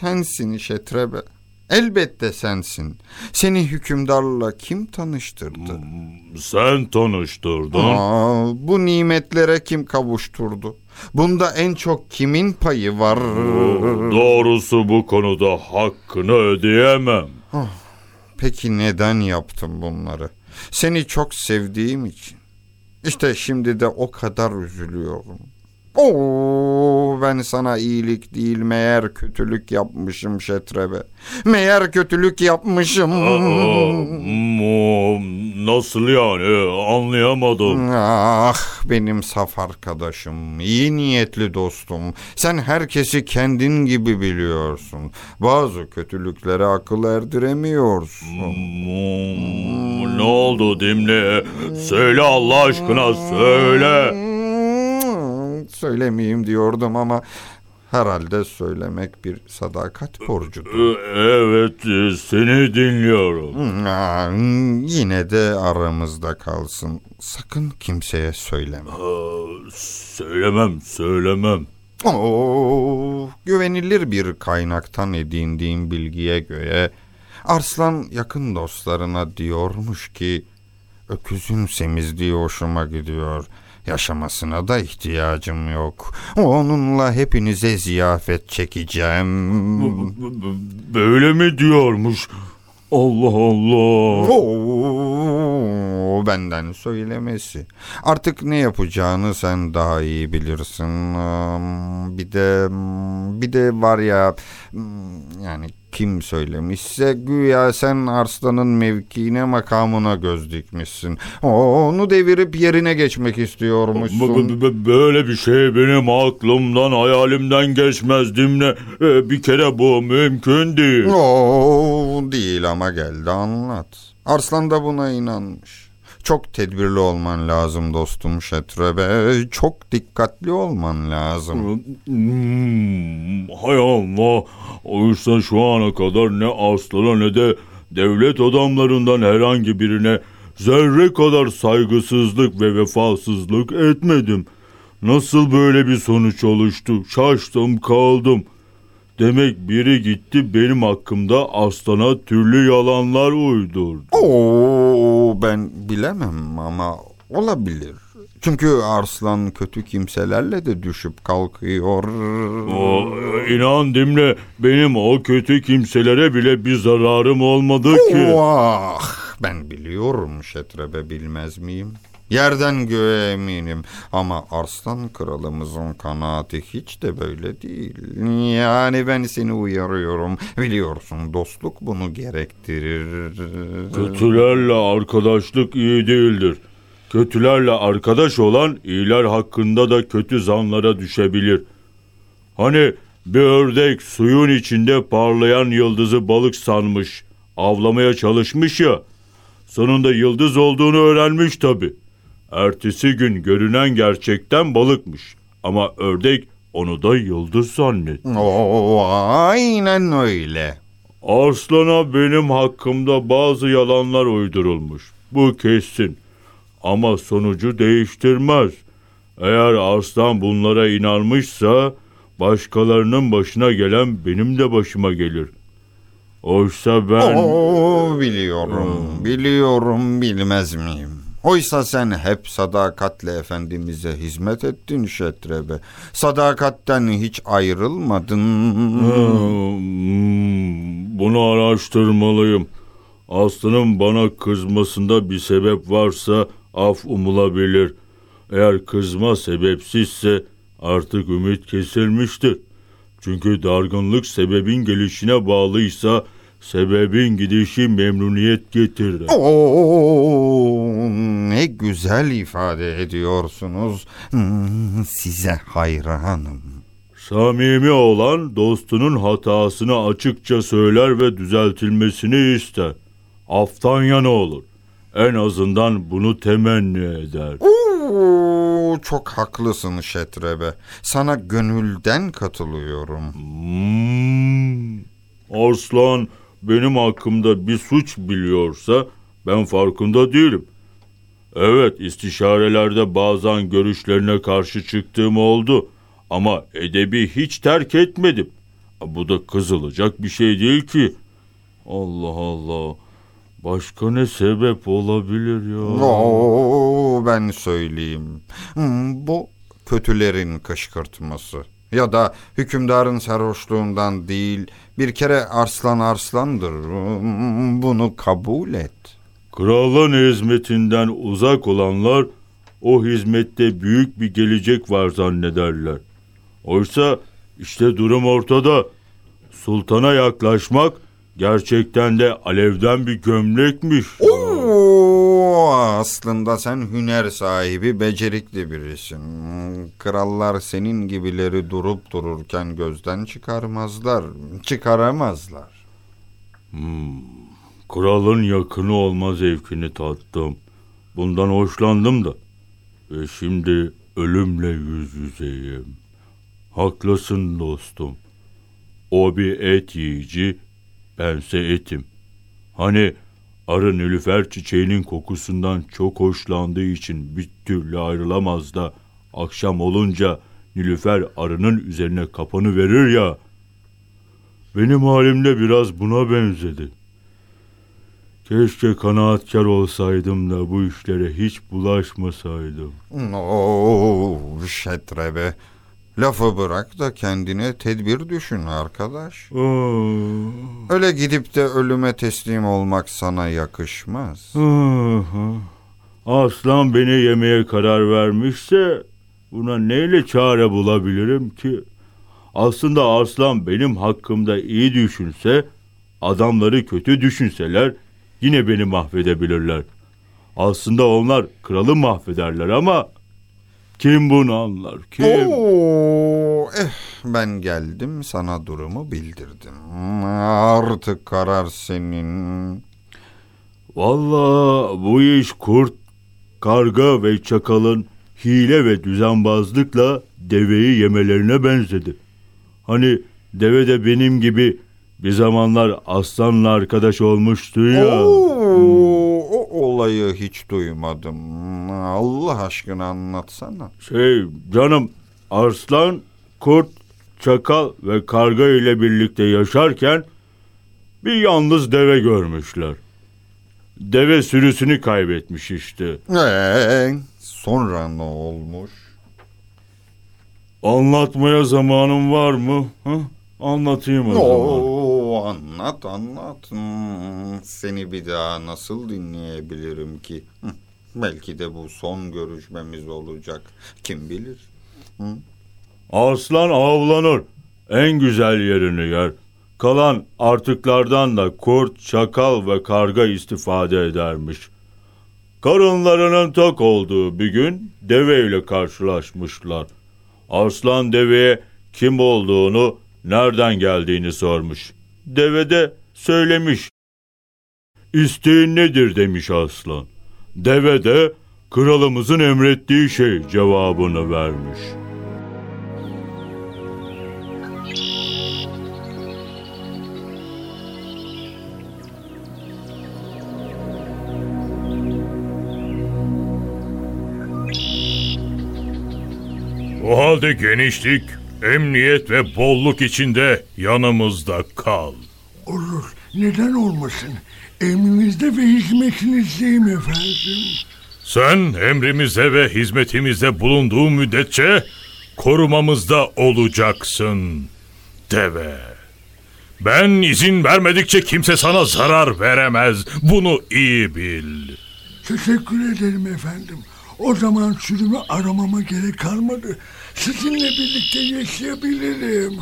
sensin Şetrebe. Elbette sensin. Seni hükümdarla kim tanıştırdı? Sen tanıştırdın. Aa, bu nimetlere kim kavuşturdu? Bunda en çok kimin payı var? Doğrusu bu konuda hakkını ödeyemem. Peki neden yaptım bunları? Seni çok sevdiğim için. İşte şimdi de o kadar üzülüyorum. Oo, ben sana iyilik değil meğer kötülük yapmışım Şetrebe. Meğer kötülük yapmışım. Mu- Nasıl yani anlayamadım. Ah benim saf arkadaşım, iyi niyetli dostum. Sen herkesi kendin gibi biliyorsun. Bazı kötülüklere akıl erdiremiyorsun. Mu- Ne oldu Dimle? Söyle Allah aşkına söyle. Hmm, Söylemeyeyim diyordum ama herhalde söylemek bir sadakat borcudur. Evet e, seni dinliyorum. Ah, Yine de aramızda kalsın. Sakın kimseye söyleme. Söylemem söylemem. Oo, güvenilir bir kaynaktan edindiğim bilgiye göre Arslan yakın dostlarına diyormuş ki öküzün semizliği hoşuma gidiyor. Yaşamasına da ihtiyacım yok. Onunla hepinize ziyafet çekeceğim. Böyle mi diyormuş? Allah Allah. Oo, benden söylemesi. Artık ne yapacağını sen daha iyi bilirsin. Bir de bir de var ya hmm, yani kim söylemişse güya sen Arslan'ın mevkiine makamına göz dikmişsin. Onu devirip yerine geçmek istiyormuşsun. Böyle bir şey benim aklımdan hayalimden geçmez Dimle. Ee, Bir kere bu mümkün değil. Oo, değil ama geldi anlat. Arslan da buna inanmış. Çok tedbirli olman lazım dostum Şetrebe. Çok dikkatli olman lazım. Hmm, hay Allah. Oysa şu ana kadar ne aslana ne de devlet adamlarından herhangi birine zerre kadar saygısızlık ve vefasızlık etmedim. Nasıl böyle bir sonuç oluştu? Şaştım kaldım. Demek biri gitti benim hakkımda aslana türlü yalanlar uydurdu. Oo, ben bilemem ama olabilir. Çünkü Arslan kötü kimselerle de düşüp kalkıyor. O, inan Dimle benim o kötü kimselere bile bir zararım olmadı ki. Vah, ben biliyorum Şetrebe bilmez miyim? Yerden göğe eminim ama Arslan kralımızın kanaati hiç de böyle değil. Yani ben seni uyarıyorum. Biliyorsun dostluk bunu gerektirir. Kötülerle arkadaşlık iyi değildir. Kötülerle arkadaş olan iyiler hakkında da kötü zanlara düşebilir. Hani bir ördek suyun içinde parlayan yıldızı balık sanmış, avlamaya çalışmış ya. Sonunda yıldız olduğunu öğrenmiş tabi. Ertesi gün görünen gerçekten balıkmış. Ama ördek onu da yıldız zannetmiş. Oo, aynen öyle. Arslan'a benim hakkımda bazı yalanlar uydurulmuş. Bu kesin. Ama sonucu değiştirmez. Eğer Arslan bunlara inanmışsa başkalarının başına gelen benim de başıma gelir. Oysa ben... Oo, biliyorum, biliyorum bilmez miyim? Oysa sen hep sadakatle Efendimiz'e hizmet ettin Şetrebe. Sadakatten hiç ayrılmadın. Hmm, bunu araştırmalıyım. Aslı'nın bana kızmasında bir sebep varsa af umulabilir. Eğer kızma sebepsizse artık ümit kesilmiştir. Çünkü dargınlık sebebin gelişine bağlıysa sebebin gidişi memnuniyet getirir. Oo, güzel ifade ediyorsunuz. Hmm, Size hayranım. Samimi olan dostunun hatasını açıkça söyler ve düzeltilmesini ister. Aftan yana olur. En azından bunu temenni eder. Oo, çok haklısın Şetrebe. Sana gönülden katılıyorum. Hmm. Arslan benim hakkımda bir suç biliyorsa ben farkında değilim. Evet istişarelerde bazen görüşlerine karşı çıktığım oldu ama edebi hiç terk etmedim. Bu da kızılacak bir şey değil ki. Allah Allah. Başka ne sebep olabilir ya? Oo, ben söyleyeyim. Hmm, Bu kötülerin kışkırtması. Ya da hükümdarın sarhoşluğundan değil, bir kere arslan arslandır. Hmm, Bunu kabul et. Kralın hizmetinden uzak olanlar o hizmette büyük bir gelecek var zannederler. Oysa işte durum ortada. Sultana yaklaşmak gerçekten de alevden bir gömlekmiş. Oo, aslında sen hüner sahibi, becerikli birisin. Krallar senin gibileri durup dururken gözden çıkarmazlar, çıkaramazlar. Kralın yakını olma zevkini tattım. Bundan hoşlandım da. Ve şimdi ölümle yüz yüzeyim. Haklısın dostum. O bir et yiyici, bense etim. Hani arı nilüfer çiçeğinin kokusundan çok hoşlandığı için bir türlü ayrılamaz da akşam olunca nilüfer arının üzerine kapanı verir ya. Benim halimde biraz buna benzedi. Keşke kanaatkar olsaydım da bu işlere hiç bulaşmasaydım. Oo, şetrebe. Lafı bırak da kendine tedbir düşün arkadaş. Ah, Öyle gidip de ölüme teslim olmak sana yakışmaz. ah, ah. Aslan beni yemeye karar vermişse buna neyle çare bulabilirim ki? Aslında aslan benim hakkımda iyi düşünse, adamları kötü düşünseler yine beni mahvedebilirler. Aslında onlar kralı mahvederler ama kim bunu anlar kim? Oo, eh, ben geldim sana durumu bildirdim. Artık karar senin. Vallahi bu iş kurt, karga ve çakalın hile ve düzenbazlıkla deveyi yemelerine benzedi. Hani deve de benim gibi bir zamanlar aslanla arkadaş olmuştu ya. Oo, o olayı hiç duymadım. Allah aşkına anlatsana. Şey canım arslan, kurt, çakal ve karga ile birlikte yaşarken bir yalnız deve görmüşler. Deve sürüsünü kaybetmiş işte. Ee, sonra ne olmuş? Anlatmaya zamanım var mı? Hı? Anlatayım o zaman. Anlat anlat. Hmm, seni bir daha nasıl dinleyebilirim ki? Hı, belki de bu son görüşmemiz olacak. Kim bilir? Aslan avlanır. En güzel yerini yer. Kalan artıklardan da kurt, çakal ve karga istifade edermiş. Karınlarının tok olduğu bir gün deveyle karşılaşmışlar. Arslan deveye kim olduğunu, nereden geldiğini sormuş. Deve de söylemiş. İsteğin nedir demiş aslan. Deve de kralımızın emrettiği şey cevabını vermiş. O halde genişlik, emniyet ve bolluk içinde yanımızda kal. Olur. Neden olmasın? Emrinizde ve hizmetinizdeyim efendim. Sen emrimize ve hizmetimizde bulunduğu müddetçe korumamızda olacaksın. Deve. Ben izin vermedikçe kimse sana zarar veremez. Bunu iyi bil. Teşekkür ederim efendim. O zaman sürümü aramama gerek kalmadı. Sizinle birlikte yaşayabilirim.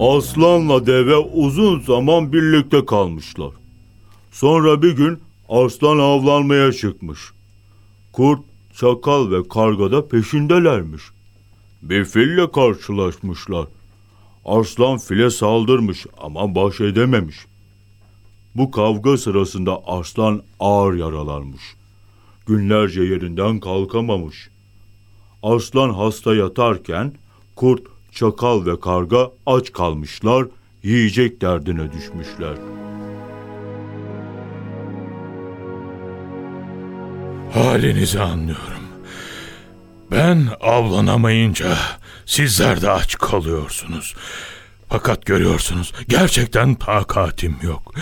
Aslanla deve uzun zaman birlikte kalmışlar. Sonra bir gün aslan avlanmaya çıkmış. Kurt, çakal ve karga da peşindelermiş. Bir fille karşılaşmışlar. Aslan file saldırmış ama baş edememiş. Bu kavga sırasında aslan ağır yaralanmış. Günlerce yerinden kalkamamış. Aslan hasta yatarken kurt, çakal ve karga aç kalmışlar, yiyecek derdine düşmüşler. Halinizi anlıyorum. Ben avlanamayınca sizler de aç kalıyorsunuz. Fakat görüyorsunuz gerçekten takatim yok.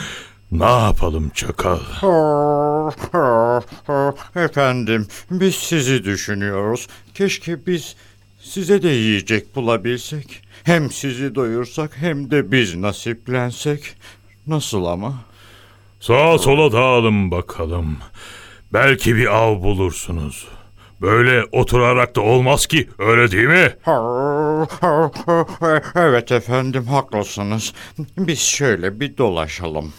Ne yapalım çakal? Efendim, biz sizi düşünüyoruz. Keşke biz size de yiyecek bulabilsek. Hem sizi doyursak hem de biz nasiplensek. Nasıl ama? Sağa sola dağılın bakalım. Belki bir av bulursunuz. Böyle oturarak da olmaz ki öyle değil mi? Evet efendim, haklısınız. Biz şöyle bir dolaşalım.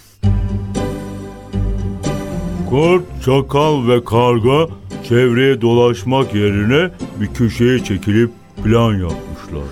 Kurt, çakal ve karga çevreye dolaşmak yerine bir köşeye çekilip plan yapmışlar.